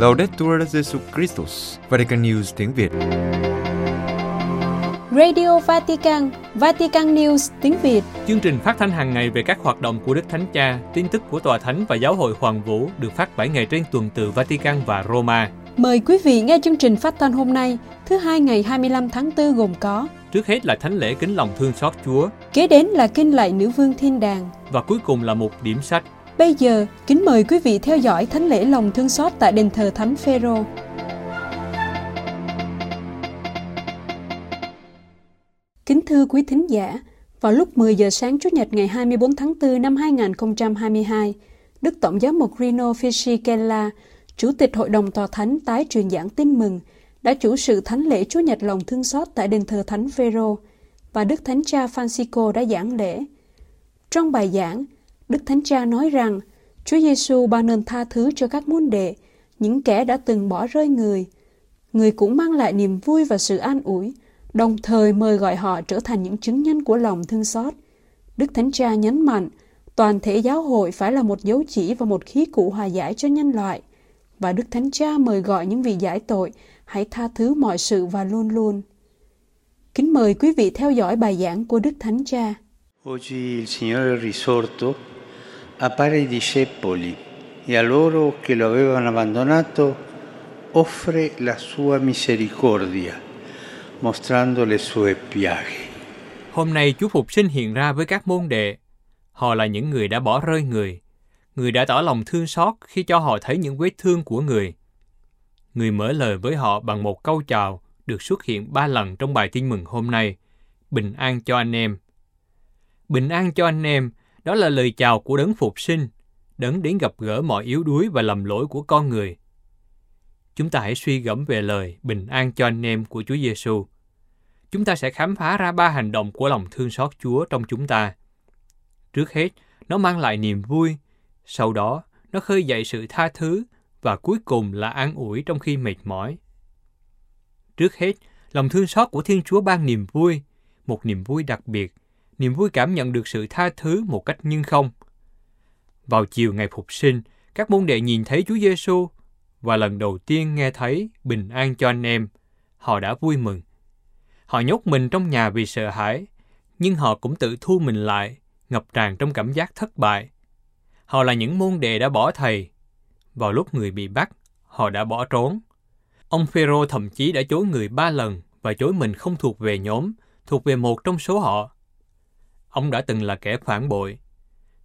Laudetur Jesu Christus, Vatican News tiếng Việt. Radio Vatican, Vatican News tiếng Việt. Chương trình phát thanh hàng ngày về các hoạt động của Đức Thánh Cha, tin tức của Tòa Thánh và Giáo hội Hoàng Vũ được phát 7 ngày trên tuần từ Vatican và Roma. Mời quý vị nghe chương trình phát thanh hôm nay, thứ hai ngày 25 tháng 4 gồm có Trước hết là thánh lễ kính lòng thương xót Chúa Kế đến là kinh lạy nữ vương thiên đàng và cuối cùng là một điểm sách. Bây giờ, kính mời quý vị theo dõi thánh lễ lòng thương xót tại đền thờ Thánh Phêrô. Kính thưa quý thính giả, vào lúc 10 giờ sáng Chủ nhật ngày 24 tháng 4 năm 2022, Đức Tổng giám mục Rino Fisichella, Chủ tịch Hội đồng Tòa Thánh tái truyền giảng tin mừng, đã chủ sự thánh lễ Chúa Nhật lòng thương xót tại đền thờ Thánh Phêrô và Đức Thánh Cha Francisco đã giảng lễ. Trong bài giảng, Đức Thánh Cha nói rằng Chúa Giêsu ban ơn tha thứ cho các môn đệ, những kẻ đã từng bỏ rơi người. Người cũng mang lại niềm vui và sự an ủi, đồng thời mời gọi họ trở thành những chứng nhân của lòng thương xót. Đức Thánh Cha nhấn mạnh, toàn thể giáo hội phải là một dấu chỉ và một khí cụ hòa giải cho nhân loại. Và Đức Thánh Cha mời gọi những vị giải tội hãy tha thứ mọi sự và luôn luôn. Kính mời quý vị theo dõi bài giảng của Đức Thánh Cha. Oggi il Signore risorto, appare ai discepoli e a loro che lo avevano abbandonato offre la sua misericordia, mostrando le sue piaghe. Hôm nay Chúa Phục sinh hiện ra với các môn đệ. Họ là những người đã bỏ rơi người. Người đã tỏ lòng thương xót khi cho họ thấy những vết thương của người. Người mở lời với họ bằng một câu chào được xuất hiện ba lần trong bài tin mừng hôm nay. Bình an cho anh em. Bình an cho anh em, đó là lời chào của đấng phục sinh, đấng đến gặp gỡ mọi yếu đuối và lầm lỗi của con người. Chúng ta hãy suy gẫm về lời bình an cho anh em của Chúa Giêsu. Chúng ta sẽ khám phá ra ba hành động của lòng thương xót Chúa trong chúng ta. Trước hết, nó mang lại niềm vui, sau đó nó khơi dậy sự tha thứ và cuối cùng là an ủi trong khi mệt mỏi. Trước hết, lòng thương xót của Thiên Chúa ban niềm vui, một niềm vui đặc biệt, niềm vui cảm nhận được sự tha thứ một cách nhưng không. Vào chiều ngày phục sinh, các môn đệ nhìn thấy Chúa Giêsu và lần đầu tiên nghe thấy bình an cho anh em, họ đã vui mừng. Họ nhốt mình trong nhà vì sợ hãi, nhưng họ cũng tự thu mình lại, ngập tràn trong cảm giác thất bại. Họ là những môn đệ đã bỏ thầy. Vào lúc người bị bắt, họ đã bỏ trốn. Ông Phêrô thậm chí đã chối người ba lần và chối mình không thuộc về nhóm, thuộc về một trong số họ. Ông đã từng là kẻ phản bội.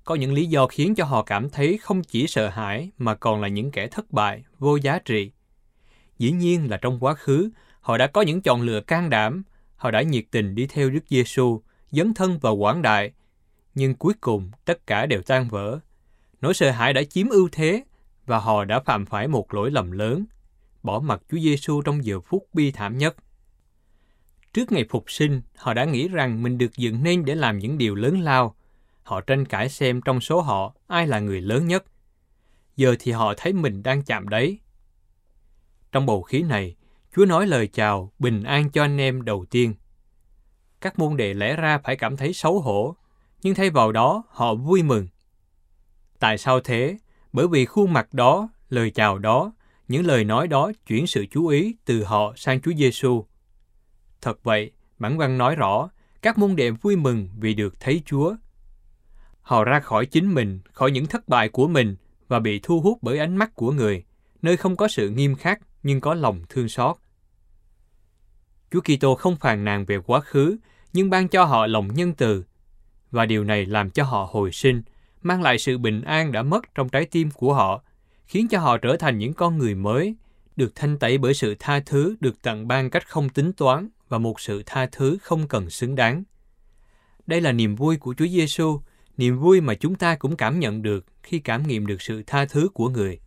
Có những lý do khiến cho họ cảm thấy không chỉ sợ hãi mà còn là những kẻ thất bại, vô giá trị. Dĩ nhiên là trong quá khứ, họ đã có những chọn lựa can đảm, họ đã nhiệt tình đi theo Đức Giêsu, dấn thân vào quảng đại, nhưng cuối cùng tất cả đều tan vỡ. Nỗi sợ hãi đã chiếm ưu thế và họ đã phạm phải một lỗi lầm lớn, bỏ mặc Chúa Giêsu trong giờ phút bi thảm nhất. Trước ngày phục sinh, họ đã nghĩ rằng mình được dựng nên để làm những điều lớn lao. Họ tranh cãi xem trong số họ ai là người lớn nhất. Giờ thì họ thấy mình đang chạm đấy. Trong bầu khí này, Chúa nói lời chào bình an cho anh em đầu tiên. Các môn đệ lẽ ra phải cảm thấy xấu hổ, nhưng thay vào đó họ vui mừng. Tại sao thế? Bởi vì khuôn mặt đó, lời chào đó, những lời nói đó chuyển sự chú ý từ họ sang Chúa Giêsu. Thật vậy, bản văn nói rõ, các môn đệ vui mừng vì được thấy Chúa. Họ ra khỏi chính mình, khỏi những thất bại của mình và bị thu hút bởi ánh mắt của người, nơi không có sự nghiêm khắc nhưng có lòng thương xót. Chúa Kitô không phàn nàn về quá khứ, nhưng ban cho họ lòng nhân từ, và điều này làm cho họ hồi sinh, mang lại sự bình an đã mất trong trái tim của họ, khiến cho họ trở thành những con người mới, được thanh tẩy bởi sự tha thứ được tặng ban cách không tính toán và một sự tha thứ không cần xứng đáng. Đây là niềm vui của Chúa Giêsu, niềm vui mà chúng ta cũng cảm nhận được khi cảm nghiệm được sự tha thứ của người.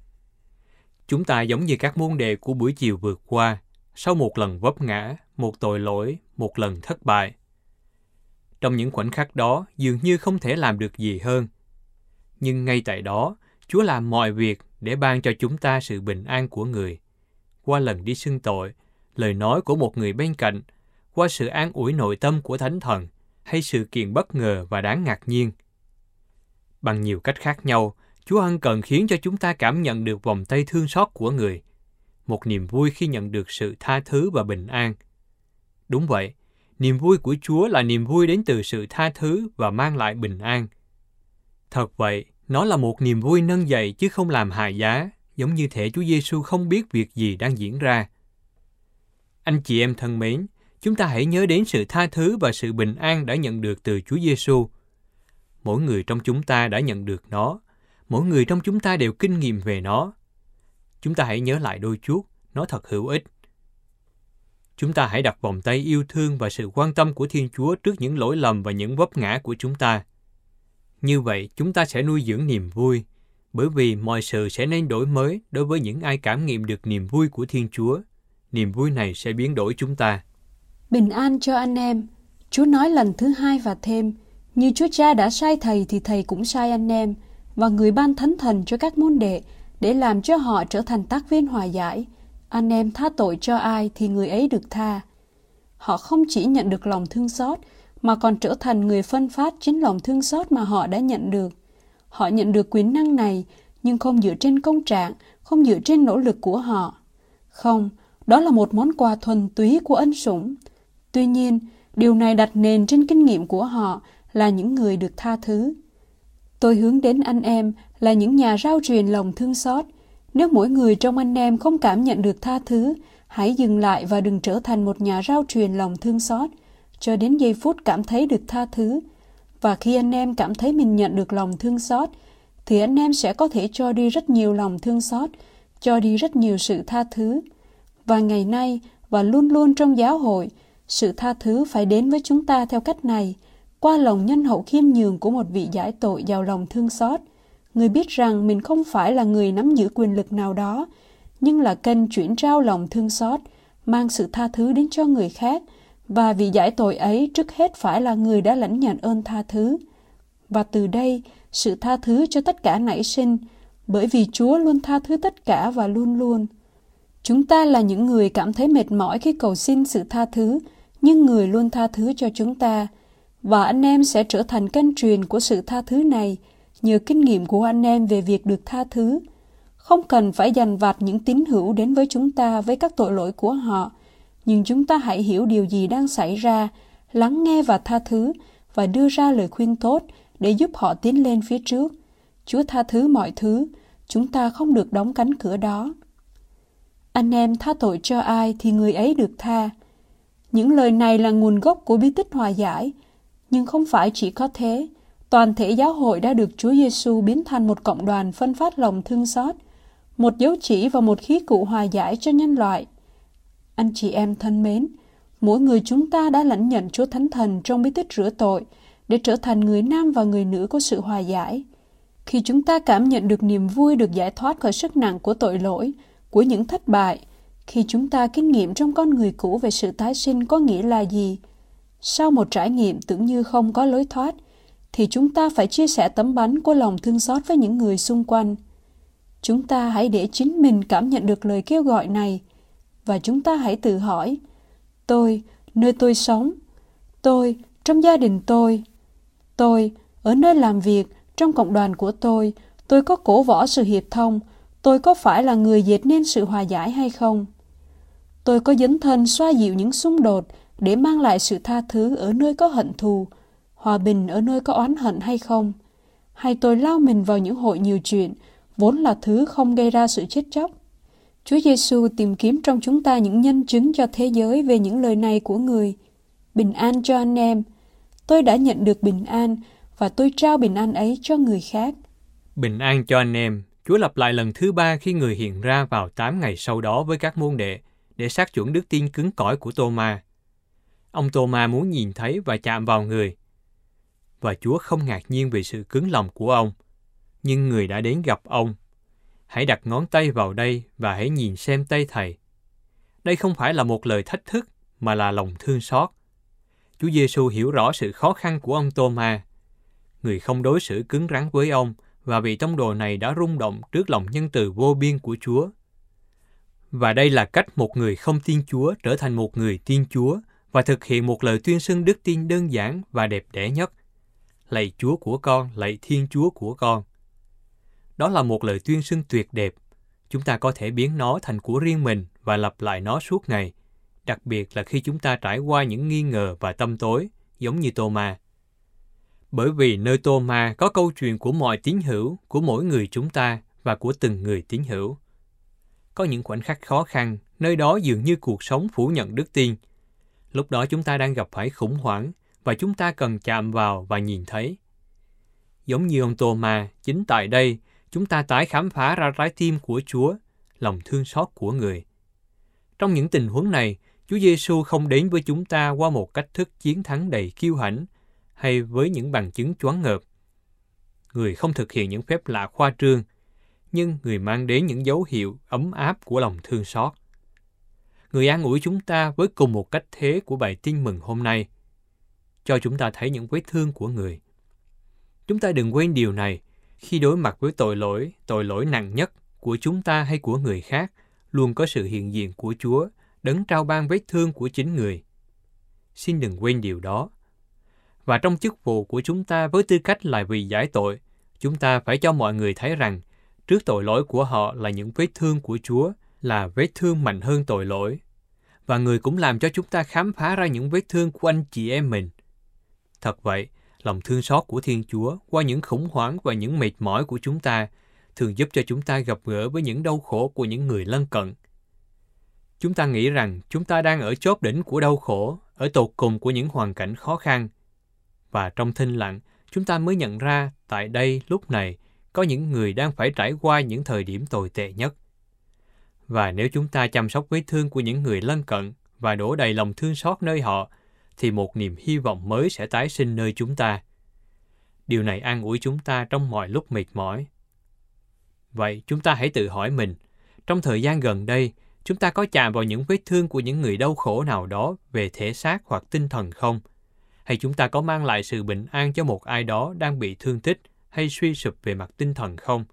Chúng ta giống như các môn đề của buổi chiều vượt qua, sau một lần vấp ngã, một tội lỗi, một lần thất bại. Trong những khoảnh khắc đó, dường như không thể làm được gì hơn. Nhưng ngay tại đó, Chúa làm mọi việc để ban cho chúng ta sự bình an của người. Qua lần đi xưng tội, lời nói của một người bên cạnh, qua sự an ủi nội tâm của Thánh Thần, hay sự kiện bất ngờ và đáng ngạc nhiên. Bằng nhiều cách khác nhau, Chúa ân cần khiến cho chúng ta cảm nhận được vòng tay thương xót của người, một niềm vui khi nhận được sự tha thứ và bình an. Đúng vậy, niềm vui của Chúa là niềm vui đến từ sự tha thứ và mang lại bình an. Thật vậy, nó là một niềm vui nâng dậy chứ không làm hại giá, giống như thể Chúa Giêsu không biết việc gì đang diễn ra. Anh chị em thân mến, chúng ta hãy nhớ đến sự tha thứ và sự bình an đã nhận được từ Chúa Giêsu. Mỗi người trong chúng ta đã nhận được nó, mỗi người trong chúng ta đều kinh nghiệm về nó. Chúng ta hãy nhớ lại đôi chút, nó thật hữu ích. Chúng ta hãy đặt vòng tay yêu thương và sự quan tâm của Thiên Chúa trước những lỗi lầm và những vấp ngã của chúng ta. Như vậy, chúng ta sẽ nuôi dưỡng niềm vui, bởi vì mọi sự sẽ nên đổi mới đối với những ai cảm nghiệm được niềm vui của Thiên Chúa. Niềm vui này sẽ biến đổi chúng ta. Bình an cho anh em. Chúa nói lần thứ hai và thêm, như Chúa Cha đã sai Thầy thì Thầy cũng sai anh em, và người ban thánh thần cho các môn đệ, để làm cho họ trở thành tác viên hòa giải. Anh em tha tội cho ai thì người ấy được tha. Họ không chỉ nhận được lòng thương xót, mà còn trở thành người phân phát chính lòng thương xót mà họ đã nhận được. Họ nhận được quyền năng này, nhưng không dựa trên công trạng, không dựa trên nỗ lực của họ. Không, đó là một món quà thuần túy của ân sủng. Tuy nhiên, điều này đặt nền trên kinh nghiệm của họ là những người được tha thứ. Tôi hướng đến anh em là những nhà rao truyền lòng thương xót. Nếu mỗi người trong anh em không cảm nhận được tha thứ, hãy dừng lại và đừng trở thành một nhà rao truyền lòng thương xót cho đến giây phút cảm thấy được tha thứ. Và khi anh em cảm thấy mình nhận được lòng thương xót, thì anh em sẽ có thể cho đi rất nhiều lòng thương xót, cho đi rất nhiều sự tha thứ. Và ngày nay, và luôn luôn trong giáo hội, sự tha thứ phải đến với chúng ta theo cách này, qua lòng nhân hậu khiêm nhường của một vị giải tội giàu lòng thương xót. Người biết rằng mình không phải là người nắm giữ quyền lực nào đó, nhưng là kênh chuyển trao lòng thương xót, mang sự tha thứ đến cho người khác, và vị giải tội ấy trước hết phải là người đã lãnh nhận ơn tha thứ. Và từ đây, sự tha thứ cho tất cả nảy sinh, bởi vì Chúa luôn tha thứ tất cả và luôn luôn. Chúng ta là những người cảm thấy mệt mỏi khi cầu xin sự tha thứ, nhưng người luôn tha thứ cho chúng ta. Và anh em sẽ trở thành kênh truyền của sự tha thứ này nhờ kinh nghiệm của anh em về việc được tha thứ. Không cần phải dành vặt những tín hữu đến với chúng ta với các tội lỗi của họ, nhưng chúng ta hãy hiểu điều gì đang xảy ra, lắng nghe và tha thứ và đưa ra lời khuyên tốt để giúp họ tiến lên phía trước. Chúa tha thứ mọi thứ, chúng ta không được đóng cánh cửa đó. Anh em tha tội cho ai thì người ấy được tha. Những lời này là nguồn gốc của bí tích hòa giải, nhưng không phải chỉ có thế. Toàn thể giáo hội đã được Chúa Giêsu biến thành một cộng đoàn phân phát lòng thương xót, một dấu chỉ và một khí cụ hòa giải cho nhân loại. Anh chị em thân mến, mỗi người chúng ta đã lãnh nhận Chúa Thánh Thần trong bí tích rửa tội để trở thành người nam và người nữ có sự hòa giải. Khi chúng ta cảm nhận được niềm vui được giải thoát khỏi sức nặng của tội lỗi, của những thất bại, khi chúng ta kinh nghiệm trong con người cũ về sự tái sinh có nghĩa là gì? Sau một trải nghiệm tưởng như không có lối thoát, thì chúng ta phải chia sẻ tấm bánh của lòng thương xót với những người xung quanh. Chúng ta hãy để chính mình cảm nhận được lời kêu gọi này và chúng ta hãy tự hỏi, tôi, nơi tôi sống, tôi, trong gia đình tôi, tôi, ở nơi làm việc, trong cộng đoàn của tôi, tôi có cổ võ sự hiệp thông, tôi có phải là người dệt nên sự hòa giải hay không? Tôi có dấn thân xoa dịu những xung đột để mang lại sự tha thứ ở nơi có hận thù, hòa bình ở nơi có oán hận hay không? Hay tôi lao mình vào những hội nhiều chuyện, vốn là thứ không gây ra sự chết chóc? Chúa Giêsu tìm kiếm trong chúng ta những nhân chứng cho thế giới về những lời này của người. Bình an cho anh em. Tôi đã nhận được bình an và tôi trao bình an ấy cho người khác. Bình an cho anh em. Chúa lặp lại lần thứ ba khi người hiện ra vào 8 ngày sau đó với các môn đệ để xác chuẩn đức tin cứng cỏi của Tô-ma. Ông Tô-ma muốn nhìn thấy và chạm vào người. Và Chúa không ngạc nhiên về sự cứng lòng của ông. Nhưng người đã đến gặp ông hãy đặt ngón tay vào đây và hãy nhìn xem tay thầy. Đây không phải là một lời thách thức, mà là lòng thương xót. Chúa Giêsu hiểu rõ sự khó khăn của ông Tô-ma. Người không đối xử cứng rắn với ông và vị tông đồ này đã rung động trước lòng nhân từ vô biên của Chúa. Và đây là cách một người không tin Chúa trở thành một người tin Chúa và thực hiện một lời tuyên xưng đức tin đơn giản và đẹp đẽ nhất. Lạy Chúa của con, lạy Thiên Chúa của con. Đó là một lời tuyên xưng tuyệt đẹp. Chúng ta có thể biến nó thành của riêng mình và lặp lại nó suốt ngày, đặc biệt là khi chúng ta trải qua những nghi ngờ và tâm tối, giống như Tô-ma. Bởi vì nơi Tô-ma có câu chuyện của mọi tín hữu, của mỗi người chúng ta và của từng người tín hữu. Có những khoảnh khắc khó khăn, nơi đó dường như cuộc sống phủ nhận đức tin. Lúc đó chúng ta đang gặp phải khủng hoảng và chúng ta cần chạm vào và nhìn thấy. Giống như ông Tô-ma, chính tại đây, chúng ta tái khám phá ra trái tim của Chúa, lòng thương xót của người. Trong những tình huống này, Chúa Giêsu không đến với chúng ta qua một cách thức chiến thắng đầy kiêu hãnh hay với những bằng chứng choáng ngợp. Người không thực hiện những phép lạ khoa trương, nhưng người mang đến những dấu hiệu ấm áp của lòng thương xót. Người an ủi chúng ta với cùng một cách thế của bài tin mừng hôm nay, cho chúng ta thấy những vết thương của người. Chúng ta đừng quên điều này khi đối mặt với tội lỗi, tội lỗi nặng nhất của chúng ta hay của người khác, luôn có sự hiện diện của Chúa, đấng trao ban vết thương của chính người. Xin đừng quên điều đó. Và trong chức vụ của chúng ta với tư cách là vì giải tội, chúng ta phải cho mọi người thấy rằng trước tội lỗi của họ là những vết thương của Chúa, là vết thương mạnh hơn tội lỗi. Và người cũng làm cho chúng ta khám phá ra những vết thương của anh chị em mình. Thật vậy, lòng thương xót của Thiên Chúa qua những khủng hoảng và những mệt mỏi của chúng ta thường giúp cho chúng ta gặp gỡ với những đau khổ của những người lân cận. Chúng ta nghĩ rằng chúng ta đang ở chốt đỉnh của đau khổ, ở tột cùng của những hoàn cảnh khó khăn. Và trong thinh lặng, chúng ta mới nhận ra tại đây lúc này có những người đang phải trải qua những thời điểm tồi tệ nhất. Và nếu chúng ta chăm sóc vết thương của những người lân cận và đổ đầy lòng thương xót nơi họ, thì một niềm hy vọng mới sẽ tái sinh nơi chúng ta. Điều này an ủi chúng ta trong mọi lúc mệt mỏi. Vậy chúng ta hãy tự hỏi mình, trong thời gian gần đây, chúng ta có chạm vào những vết thương của những người đau khổ nào đó về thể xác hoặc tinh thần không? Hay chúng ta có mang lại sự bình an cho một ai đó đang bị thương tích hay suy sụp về mặt tinh thần không?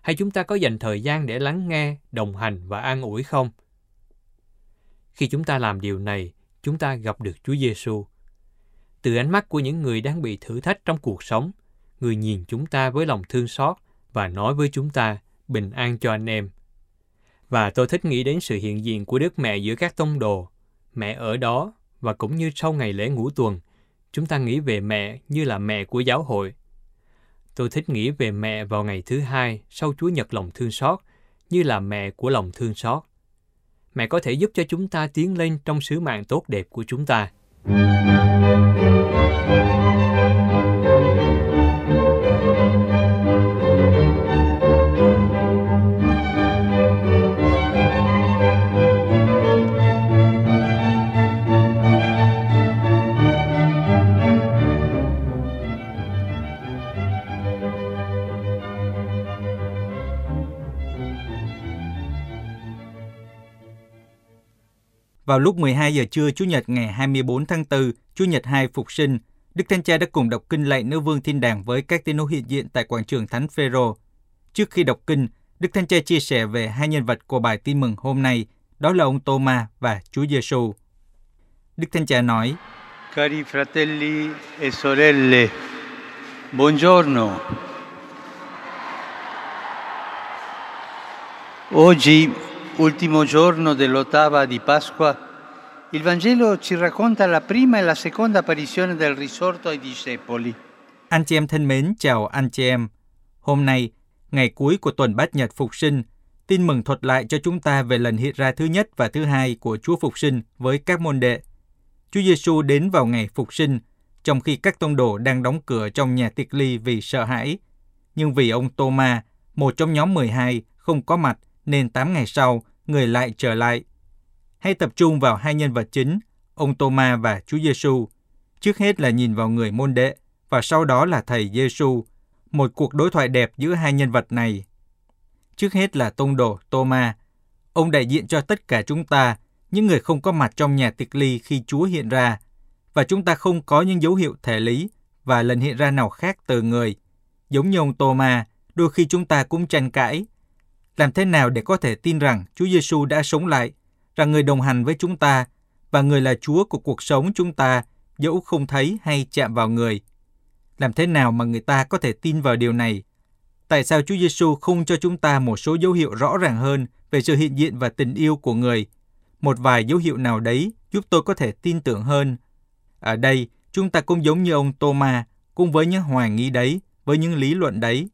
Hay chúng ta có dành thời gian để lắng nghe, đồng hành và an ủi không? Khi chúng ta làm điều này, chúng ta gặp được Chúa Giêsu. Từ ánh mắt của những người đang bị thử thách trong cuộc sống, người nhìn chúng ta với lòng thương xót và nói với chúng ta bình an cho anh em. Và tôi thích nghĩ đến sự hiện diện của Đức Mẹ giữa các tông đồ. Mẹ ở đó và cũng như sau ngày lễ ngũ tuần, chúng ta nghĩ về mẹ như là mẹ của giáo hội. Tôi thích nghĩ về mẹ vào ngày thứ hai sau Chúa Nhật lòng thương xót, như là mẹ của lòng thương xót. Mẹ có thể giúp cho chúng ta tiến lên trong sứ mạng tốt đẹp của chúng ta. Vào lúc 12 giờ trưa Chủ nhật ngày 24 tháng 4, Chủ nhật 2 Phục sinh, Đức Thánh Cha đã cùng đọc kinh lạy nữ vương thiên đàng với các tín hữu hiện diện tại quảng trường Thánh Phêrô. Trước khi đọc kinh, Đức Thánh Cha chia sẻ về hai nhân vật của bài tin mừng hôm nay, đó là ông Tô-ma và Chúa Giêsu. Đức Thánh Cha nói: Cari fratelli e sorelle, buongiorno. Oggi ultimo giorno dell'ottava di Pasqua, il Vangelo ci racconta la prima e la seconda apparizione del risorto ai discepoli. Anh chị em thân mến, chào anh chị em. Hôm nay, ngày cuối của tuần bát nhật phục sinh, tin mừng thuật lại cho chúng ta về lần hiện ra thứ nhất và thứ hai của Chúa phục sinh với các môn đệ. Chúa Giêsu đến vào ngày phục sinh, trong khi các tông đồ đang đóng cửa trong nhà tiệc ly vì sợ hãi. Nhưng vì ông Tô-ma, một trong nhóm 12, không có mặt, nên 8 ngày sau, người lại trở lại. Hãy tập trung vào hai nhân vật chính, ông Tô-ma và Chúa Giêsu. Trước hết là nhìn vào người môn đệ và sau đó là thầy Giêsu. Một cuộc đối thoại đẹp giữa hai nhân vật này. Trước hết là tông đồ Tô-ma. Ông đại diện cho tất cả chúng ta, những người không có mặt trong nhà tiệc ly khi Chúa hiện ra, và chúng ta không có những dấu hiệu thể lý và lần hiện ra nào khác từ người. Giống như ông Tô-ma, đôi khi chúng ta cũng tranh cãi làm thế nào để có thể tin rằng Chúa Giêsu đã sống lại, rằng người đồng hành với chúng ta và người là Chúa của cuộc sống chúng ta, dẫu không thấy hay chạm vào người. Làm thế nào mà người ta có thể tin vào điều này? Tại sao Chúa Giêsu không cho chúng ta một số dấu hiệu rõ ràng hơn về sự hiện diện và tình yêu của người? Một vài dấu hiệu nào đấy giúp tôi có thể tin tưởng hơn. Ở đây, chúng ta cũng giống như ông Thomas, cũng với những hoài nghi đấy, với những lý luận đấy.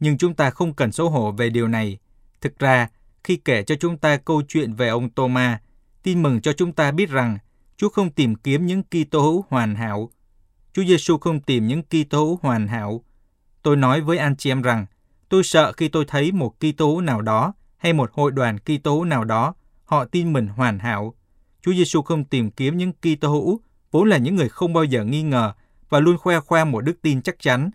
Nhưng chúng ta không cần xấu hổ về điều này. Thực ra, khi kể cho chúng ta câu chuyện về ông Thomas, tin mừng cho chúng ta biết rằng Chúa không tìm kiếm những Kitô hữu hoàn hảo. Chúa Giêsu không tìm những Kitô hữu hoàn hảo. Tôi nói với anh chị em rằng, tôi sợ khi tôi thấy một Kitô hữu nào đó hay một hội đoàn Kitô hữu nào đó, họ tin mình hoàn hảo. Chúa Giêsu không tìm kiếm những Kitô hữu vốn là những người không bao giờ nghi ngờ và luôn khoe khoang một đức tin chắc chắn.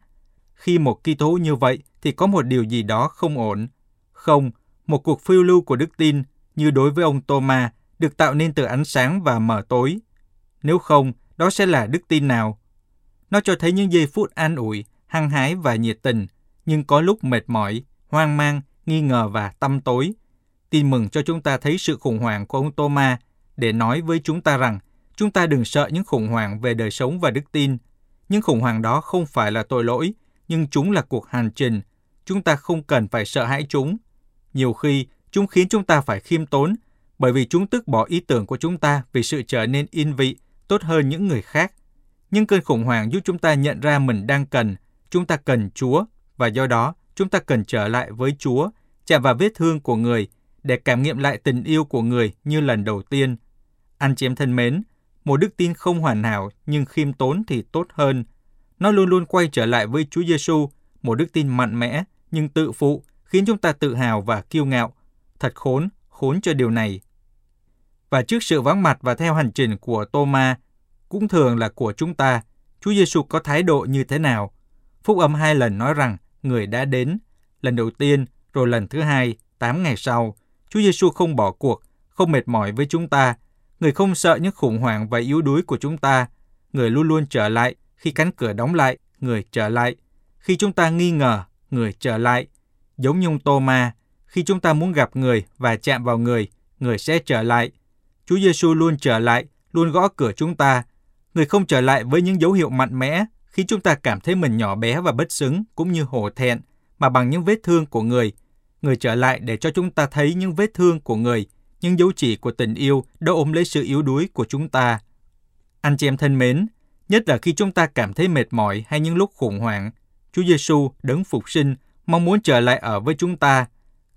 Khi một Kitô hữu như vậy thì có một điều gì đó không ổn. Không, một cuộc phiêu lưu của đức tin như đối với ông Thomas được tạo nên từ ánh sáng và mờ tối. Nếu không, đó sẽ là đức tin nào? Nó cho thấy những giây phút an ủi, hăng hái và nhiệt tình, nhưng có lúc mệt mỏi, hoang mang, nghi ngờ và tâm tối. Tin mừng cho chúng ta thấy sự khủng hoảng của ông Thomas để nói với chúng ta rằng chúng ta đừng sợ những khủng hoảng về đời sống và đức tin. Những khủng hoảng đó không phải là tội lỗi, nhưng chúng là cuộc hành trình. Chúng ta không cần phải sợ hãi chúng. Nhiều khi, chúng khiến chúng ta phải khiêm tốn, bởi vì chúng tước bỏ ý tưởng của chúng ta vì sự trở nên yên vị, tốt hơn những người khác. Nhưng cơn khủng hoảng giúp chúng ta nhận ra mình đang cần, chúng ta cần Chúa, và do đó chúng ta cần trở lại với Chúa, chạm vào vết thương của người, để cảm nghiệm lại tình yêu của người như lần đầu tiên. Anh chị em thân mến, một đức tin không hoàn hảo nhưng khiêm tốn thì tốt hơn. Nó luôn luôn quay trở lại với Chúa Giêsu, một đức tin mạnh mẽ nhưng tự phụ, khiến chúng ta tự hào và kiêu ngạo. Thật khốn, khốn cho điều này. Và trước sự vắng mặt và theo hành trình của Thomas, cũng thường là của chúng ta, Chúa Giêsu có thái độ như thế nào? Phúc âm hai lần nói rằng người đã đến, lần đầu tiên, rồi lần thứ hai, tám ngày sau. Chúa Giêsu không bỏ cuộc, không mệt mỏi với chúng ta. Người không sợ những khủng hoảng và yếu đuối của chúng ta. Người luôn luôn trở lại khi cánh cửa đóng lại, người trở lại. Khi chúng ta nghi ngờ, người trở lại. Giống như ông Tô-ma, khi chúng ta muốn gặp người và chạm vào người, người sẽ trở lại. Chúa Giêsu luôn trở lại, luôn gõ cửa chúng ta. Người không trở lại với những dấu hiệu mạnh mẽ khi chúng ta cảm thấy mình nhỏ bé và bất xứng cũng như hổ thẹn, mà bằng những vết thương của người. Người trở lại để cho chúng ta thấy những vết thương của người, những dấu chỉ của tình yêu đã ôm lấy sự yếu đuối của chúng ta. Anh chị em thân mến, nhất là khi chúng ta cảm thấy mệt mỏi hay những lúc khủng hoảng, Chúa Giêsu đấng phục sinh mong muốn trở lại ở với chúng ta.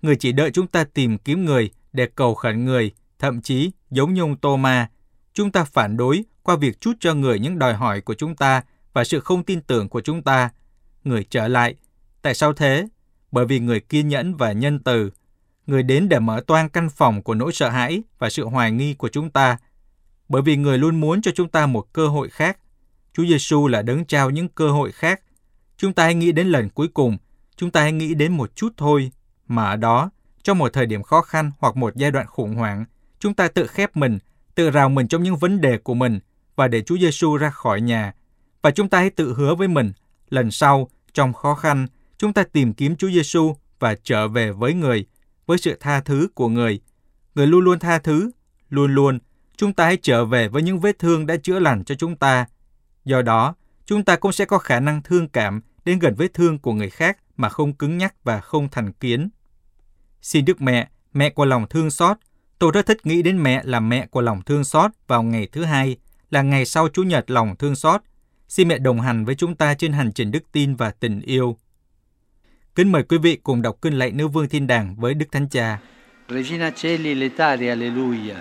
Người chỉ đợi chúng ta tìm kiếm người để cầu khẩn người, thậm chí giống như ông Tô-ma, chúng ta phản đối qua việc chút cho người những đòi hỏi của chúng ta và sự không tin tưởng của chúng ta. Người trở lại. Tại sao thế? Bởi vì người kiên nhẫn và nhân từ. Người đến để mở toang căn phòng của nỗi sợ hãi và sự hoài nghi của chúng ta. Bởi vì người luôn muốn cho chúng ta một cơ hội khác. Chúa Giêsu là đấng trao những cơ hội khác. Chúng ta hãy nghĩ đến lần cuối cùng, chúng ta hãy nghĩ đến một chút thôi, mà ở đó, trong một thời điểm khó khăn hoặc một giai đoạn khủng hoảng, chúng ta tự khép mình, tự rào mình trong những vấn đề của mình và để Chúa Giêsu ra khỏi nhà. Và chúng ta hãy tự hứa với mình, lần sau, trong khó khăn, chúng ta tìm kiếm Chúa Giêsu và trở về với người, với sự tha thứ của người. Người luôn luôn tha thứ, luôn luôn, chúng ta hãy trở về với những vết thương đã chữa lành cho chúng ta. Do đó, chúng ta cũng sẽ có khả năng thương cảm đến gần vết thương của người khác mà không cứng nhắc và không thành kiến. Xin Đức Mẹ, mẹ của lòng thương xót, tôi rất thích nghĩ đến mẹ là mẹ của lòng thương xót vào ngày thứ hai, là ngày sau Chủ nhật lòng thương xót. Xin mẹ đồng hành với chúng ta trên hành trình đức tin và tình yêu. Kính mời quý vị cùng đọc kinh lạy nữ vương thiên đàng với Đức Thánh Cha. Regina Celi letare alleluia.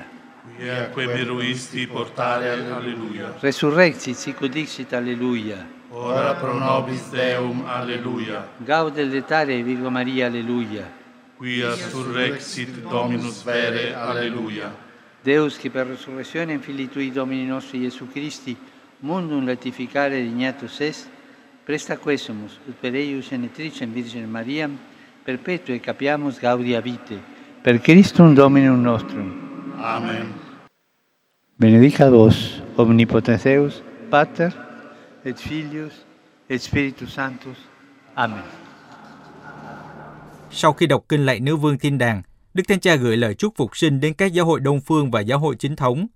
Quia que meruisti portare alleluia. Resurrexit sic dixit alleluia. ora pro nobis Deum, alleluia. Gaude letare, Virgo Maria, alleluia. Quia surrexit Dominus vere, alleluia. Deus, che per resurrezione fili tui Domini nostri Gesù Christi, mundum latificare dignatus est, presta quesumus, ut per eius genetricem Virgine Mariam, perpetue capiamus gaudia vite, per Christum Dominum nostrum. Amen. Benedica vos, omnipotens Deus, Pater, et Filius et Spiritus Sanctus. Amen. Sau khi đọc kinh lạy nữ vương thiên đàng, Đức Thánh Cha gửi lời chúc phục sinh đến các giáo hội Đông Phương và giáo hội chính thống.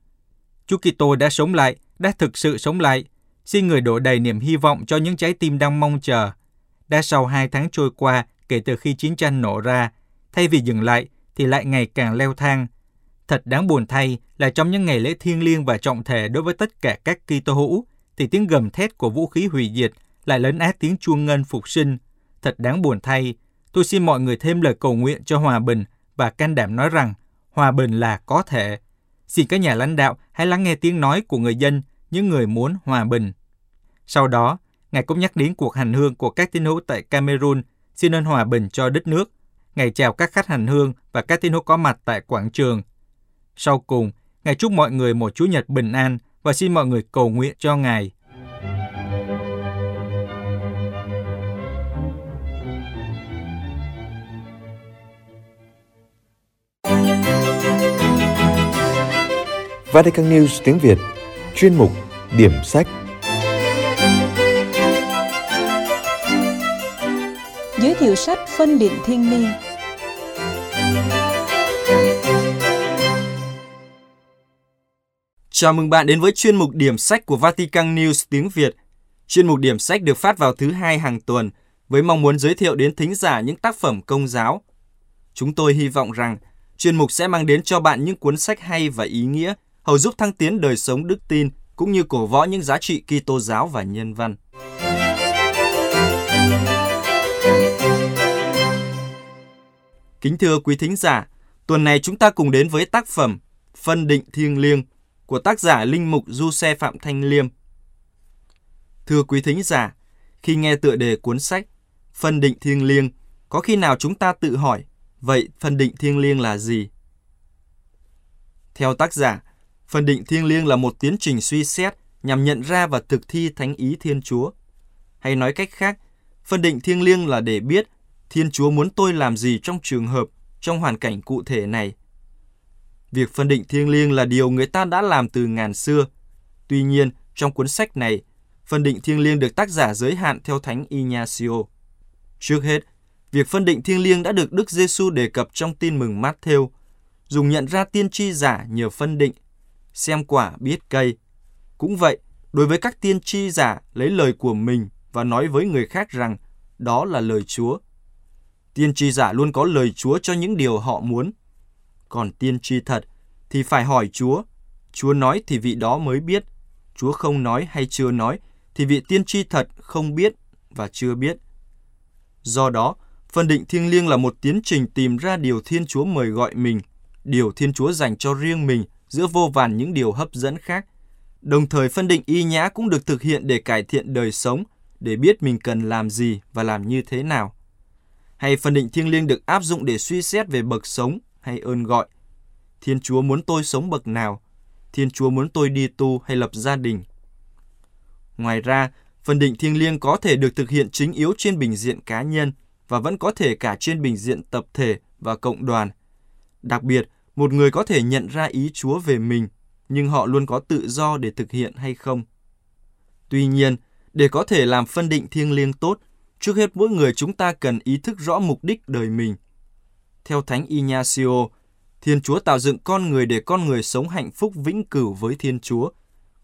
Chúa Kitô đã sống lại, đã thực sự sống lại. Xin người đổ đầy niềm hy vọng cho những trái tim đang mong chờ. đã sau hai tháng trôi qua kể từ khi chiến tranh nổ ra, thay vì dừng lại thì lại ngày càng leo thang. Thật đáng buồn thay là trong những ngày lễ thiêng liêng và trọng thể đối với tất cả các Kitô hữu, thì tiếng gầm thét của vũ khí hủy diệt lại lấn át tiếng chuông ngân phục sinh. Thật đáng buồn thay, tôi xin mọi người thêm lời cầu nguyện cho hòa bình và can đảm nói rằng hòa bình là có thể. Xin các nhà lãnh đạo hãy lắng nghe tiếng nói của người dân, những người muốn hòa bình. Sau đó, Ngài cũng nhắc đến cuộc hành hương của các tín hữu tại Cameroon xin ơn hòa bình cho đất nước. Ngài chào các khách hành hương và các tín hữu có mặt tại quảng trường. Sau cùng, Ngài chúc mọi người một Chúa Nhật bình an và xin mọi người cầu nguyện cho Ngài. Vatican News tiếng Việt Chuyên mục Điểm sách Giới thiệu sách Phân định Thiên liêng Chào mừng bạn đến với chuyên mục điểm sách của Vatican News tiếng Việt. Chuyên mục điểm sách được phát vào thứ hai hàng tuần với mong muốn giới thiệu đến thính giả những tác phẩm công giáo. Chúng tôi hy vọng rằng chuyên mục sẽ mang đến cho bạn những cuốn sách hay và ý nghĩa, hầu giúp thăng tiến đời sống đức tin cũng như cổ võ những giá trị Kitô giáo và nhân văn. Kính thưa quý thính giả, tuần này chúng ta cùng đến với tác phẩm Phân định thiêng liêng của tác giả Linh Mục Du Xe Phạm Thanh Liêm. Thưa quý thính giả, khi nghe tựa đề cuốn sách Phân định thiêng liêng, có khi nào chúng ta tự hỏi, vậy phân định thiêng liêng là gì? Theo tác giả, phân định thiêng liêng là một tiến trình suy xét nhằm nhận ra và thực thi thánh ý Thiên Chúa. Hay nói cách khác, phân định thiêng liêng là để biết Thiên Chúa muốn tôi làm gì trong trường hợp, trong hoàn cảnh cụ thể này. Việc phân định thiêng liêng là điều người ta đã làm từ ngàn xưa. Tuy nhiên, trong cuốn sách này, phân định thiêng liêng được tác giả giới hạn theo Thánh Ignacio. Trước hết, việc phân định thiêng liêng đã được Đức Giêsu đề cập trong tin mừng Matthew, dùng nhận ra tiên tri giả nhờ phân định, xem quả biết cây. Cũng vậy, đối với các tiên tri giả lấy lời của mình và nói với người khác rằng đó là lời Chúa. Tiên tri giả luôn có lời Chúa cho những điều họ muốn. Còn tiên tri thật thì phải hỏi Chúa. Chúa nói thì vị đó mới biết. Chúa không nói hay chưa nói thì vị tiên tri thật không biết và chưa biết. Do đó, phân định thiêng liêng là một tiến trình tìm ra điều Thiên Chúa mời gọi mình, điều Thiên Chúa dành cho riêng mình giữa vô vàn những điều hấp dẫn khác. Đồng thời phân định y nhã cũng được thực hiện để cải thiện đời sống, để biết mình cần làm gì và làm như thế nào. Hay phân định thiêng liêng được áp dụng để suy xét về bậc sống hay ơn gọi. Thiên Chúa muốn tôi sống bậc nào? Thiên Chúa muốn tôi đi tu hay lập gia đình? Ngoài ra, phân định thiêng liêng có thể được thực hiện chính yếu trên bình diện cá nhân và vẫn có thể cả trên bình diện tập thể và cộng đoàn. Đặc biệt, một người có thể nhận ra ý Chúa về mình, nhưng họ luôn có tự do để thực hiện hay không. Tuy nhiên, để có thể làm phân định thiêng liêng tốt, trước hết mỗi người chúng ta cần ý thức rõ mục đích đời mình. Theo Thánh Ignacio, Thiên Chúa tạo dựng con người để con người sống hạnh phúc vĩnh cửu với Thiên Chúa,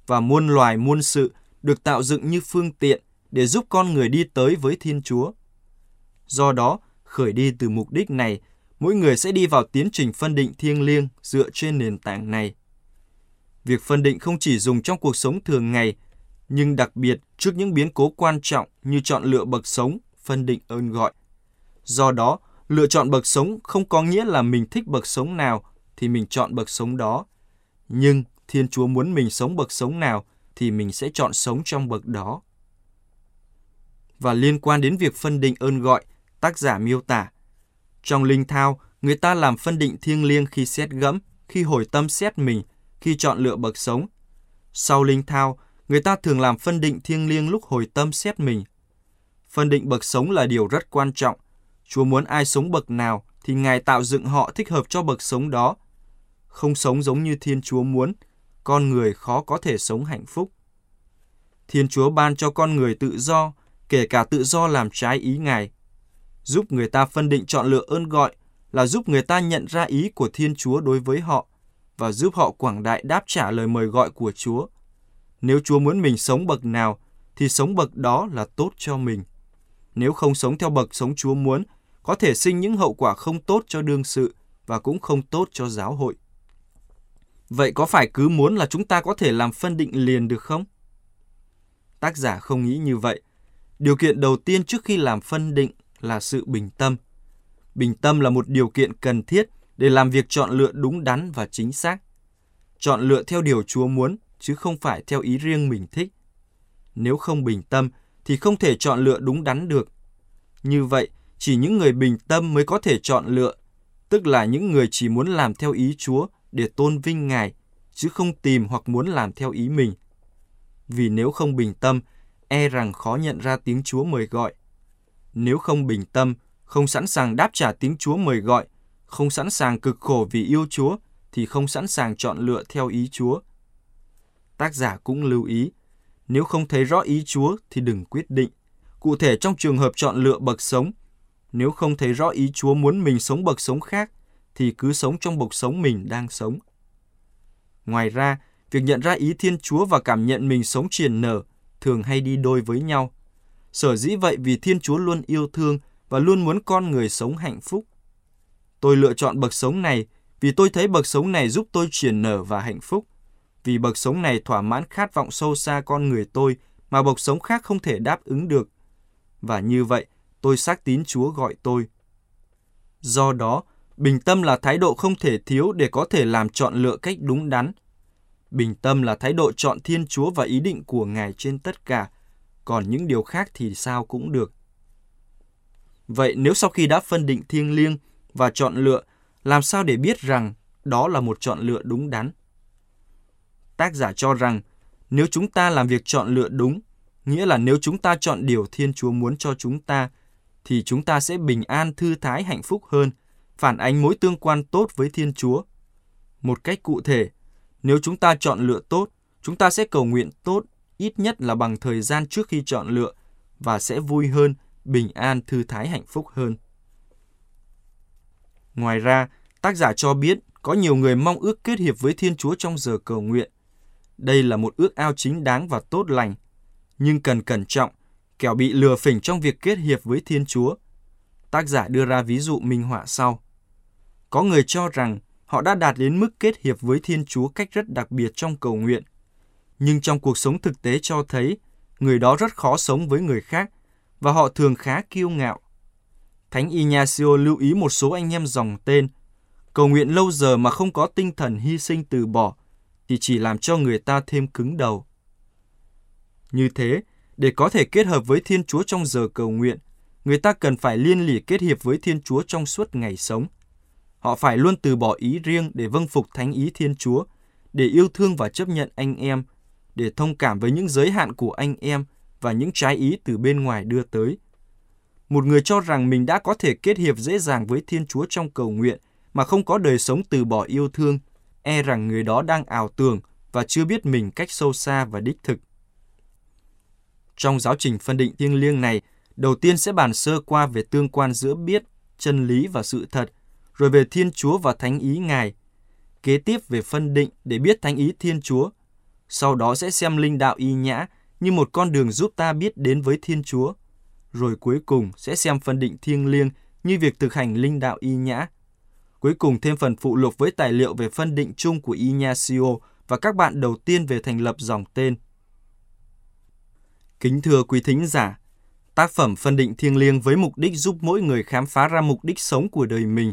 và muôn loài muôn sự được tạo dựng như phương tiện để giúp con người đi tới với Thiên Chúa. Do đó, khởi đi từ mục đích này, mỗi người sẽ đi vào tiến trình phân định thiêng liêng dựa trên nền tảng này. Việc phân định không chỉ dùng trong cuộc sống thường ngày, nhưng đặc biệt trước những biến cố quan trọng như chọn lựa bậc sống, phân định ơn gọi. Do đó, lựa chọn bậc sống không có nghĩa là mình thích bậc sống nào thì mình chọn bậc sống đó. Nhưng Thiên Chúa muốn mình sống bậc sống nào thì mình sẽ chọn sống trong bậc đó. Và liên quan đến việc phân định ơn gọi, tác giả miêu tả. Trong linh thao, người ta làm phân định thiêng liêng khi xét gẫm, khi hồi tâm xét mình, khi chọn lựa bậc sống. Sau linh thao, người ta thường làm phân định thiêng liêng lúc hồi tâm xét mình. Phân định bậc sống là điều rất quan trọng. Chúa muốn ai sống bậc nào thì Ngài tạo dựng họ thích hợp cho bậc sống đó. Không sống giống như Thiên Chúa muốn, con người khó có thể sống hạnh phúc. Thiên Chúa ban cho con người tự do, kể cả tự do làm trái ý Ngài. Giúp người ta phân định chọn lựa ơn gọi là giúp người ta nhận ra ý của Thiên Chúa đối với họ và giúp họ quảng đại đáp trả lời mời gọi của Chúa. Nếu Chúa muốn mình sống bậc nào, thì sống bậc đó là tốt cho mình. nếu không sống theo bậc sống Chúa muốn, có thể sinh những hậu quả không tốt cho đương sự và cũng không tốt cho giáo hội. Vậy có phải cứ muốn là chúng ta có thể làm phân định liền được không? Tác giả không nghĩ như vậy. Điều kiện đầu tiên trước khi làm phân định là sự bình tâm. Bình tâm là một điều kiện cần thiết để làm việc chọn lựa đúng đắn và chính xác. Chọn lựa theo điều Chúa muốn, chứ không phải theo ý riêng mình thích. Nếu không bình tâm, thì không thể chọn lựa đúng đắn được. Như vậy, chỉ những người bình tâm mới có thể chọn lựa, tức là những người chỉ muốn làm theo ý Chúa để tôn vinh Ngài, chứ không tìm hoặc muốn làm theo ý mình. Vì nếu không bình tâm, e rằng khó nhận ra tiếng Chúa mời gọi. Nếu không bình tâm, không sẵn sàng đáp trả tiếng Chúa mời gọi, không sẵn sàng cực khổ vì yêu Chúa, thì không sẵn sàng chọn lựa theo ý Chúa. Tác giả cũng lưu ý, nếu không thấy rõ ý Chúa thì đừng quyết định. Cụ thể trong trường hợp chọn lựa bậc sống, nếu không thấy rõ ý Chúa muốn mình sống bậc sống khác, thì cứ sống trong bậc sống mình đang sống. Ngoài ra, việc nhận ra ý Thiên Chúa và cảm nhận mình sống triển nở thường hay đi đôi với nhau. Sở dĩ vậy vì Thiên Chúa luôn yêu thương và luôn muốn con người sống hạnh phúc. Tôi lựa chọn bậc sống này vì tôi thấy bậc sống này giúp tôi triển nở và hạnh phúc. Vì bậc sống này thỏa mãn khát vọng sâu xa con người tôi mà bậc sống khác không thể đáp ứng được. Và như vậy, tôi xác tín Chúa gọi tôi. Do đó, bình tâm là thái độ không thể thiếu để có thể làm chọn lựa cách đúng đắn. Bình tâm là thái độ chọn Thiên Chúa và ý định của Ngài trên tất cả, còn những điều khác thì sao cũng được. Vậy nếu sau khi đã phân định thiêng liêng và chọn lựa, làm sao để biết rằng đó là một chọn lựa đúng đắn? Tác giả cho rằng nếu chúng ta làm việc chọn lựa đúng, nghĩa là nếu chúng ta chọn điều Thiên Chúa muốn cho chúng ta, thì chúng ta sẽ bình an, thư thái, hạnh phúc hơn, phản ánh mối tương quan tốt với Thiên Chúa. Một cách cụ thể, nếu chúng ta chọn lựa tốt, chúng ta sẽ cầu nguyện tốt, ít nhất là bằng thời gian trước khi chọn lựa, và sẽ vui hơn, bình an, thư thái, hạnh phúc hơn. Ngoài ra, tác giả cho biết có nhiều người mong ước kết hiệp với Thiên Chúa trong giờ cầu nguyện. Đây là một ước ao chính đáng và tốt lành, nhưng cần cẩn trọng, kẻo bị lừa phỉnh trong việc kết hiệp với Thiên Chúa. Tác giả đưa ra ví dụ minh họa sau. Có người cho rằng họ đã đạt đến mức kết hiệp với Thiên Chúa cách rất đặc biệt trong cầu nguyện. Nhưng trong cuộc sống thực tế cho thấy, người đó rất khó sống với người khác và họ thường khá kiêu ngạo. Thánh Ignacio lưu ý một số anh em dòng tên, cầu nguyện lâu giờ mà không có tinh thần hy sinh từ bỏ, thì chỉ làm cho người ta thêm cứng đầu. Như thế, để có thể kết hợp với Thiên Chúa trong giờ cầu nguyện, người ta cần phải liên lỉ kết hiệp với Thiên Chúa trong suốt ngày sống. Họ phải luôn từ bỏ ý riêng để vâng phục thánh ý Thiên Chúa, để yêu thương và chấp nhận anh em, để thông cảm với những giới hạn của anh em và những trái ý từ bên ngoài đưa tới. Một người cho rằng mình đã có thể kết hiệp dễ dàng với Thiên Chúa trong cầu nguyện mà không có đời sống từ bỏ yêu thương, e rằng người đó đang ảo tưởng và chưa biết mình cách sâu xa và đích thực. Trong giáo trình phân định thiêng liêng này, đầu tiên sẽ bàn sơ qua về tương quan giữa biết, chân lý và sự thật, rồi về Thiên Chúa và Thánh ý Ngài. Kế tiếp về phân định để biết Thánh ý Thiên Chúa. Sau đó sẽ xem linh đạo y nhã như một con đường giúp ta biết đến với Thiên Chúa. Rồi cuối cùng sẽ xem phân định thiêng liêng như việc thực hành linh đạo y nhã. Cuối cùng thêm phần phụ lục với tài liệu về phân định chung của Ignacio và các bạn đầu tiên về thành lập dòng tên. Kính thưa quý thính giả, tác phẩm phân định thiêng liêng với mục đích giúp mỗi người khám phá ra mục đích sống của đời mình,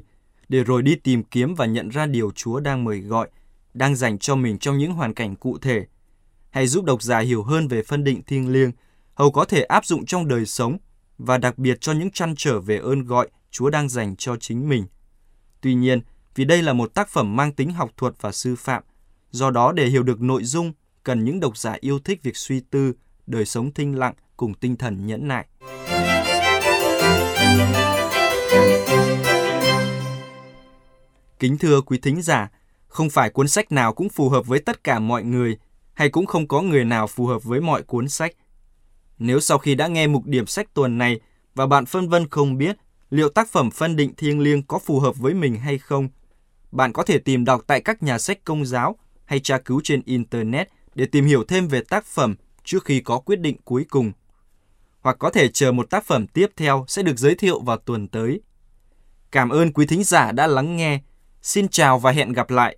để rồi đi tìm kiếm và nhận ra điều Chúa đang mời gọi, đang dành cho mình trong những hoàn cảnh cụ thể. Hãy giúp độc giả hiểu hơn về phân định thiêng liêng, hầu có thể áp dụng trong đời sống và đặc biệt cho những chăn trở về ơn gọi Chúa đang dành cho chính mình. Tuy nhiên, vì đây là một tác phẩm mang tính học thuật và sư phạm, do đó để hiểu được nội dung, cần những độc giả yêu thích việc suy tư, đời sống thinh lặng cùng tinh thần nhẫn nại. Kính thưa quý thính giả, không phải cuốn sách nào cũng phù hợp với tất cả mọi người, hay cũng không có người nào phù hợp với mọi cuốn sách. Nếu sau khi đã nghe mục điểm sách tuần này và bạn phân vân không biết liệu tác phẩm phân định thiêng liêng có phù hợp với mình hay không, bạn có thể tìm đọc tại các nhà sách công giáo hay tra cứu trên Internet để tìm hiểu thêm về tác phẩm trước khi có quyết định cuối cùng. hoặc có thể chờ một tác phẩm tiếp theo sẽ được giới thiệu vào tuần tới. Cảm ơn quý thính giả đã lắng nghe. Xin chào và hẹn gặp lại.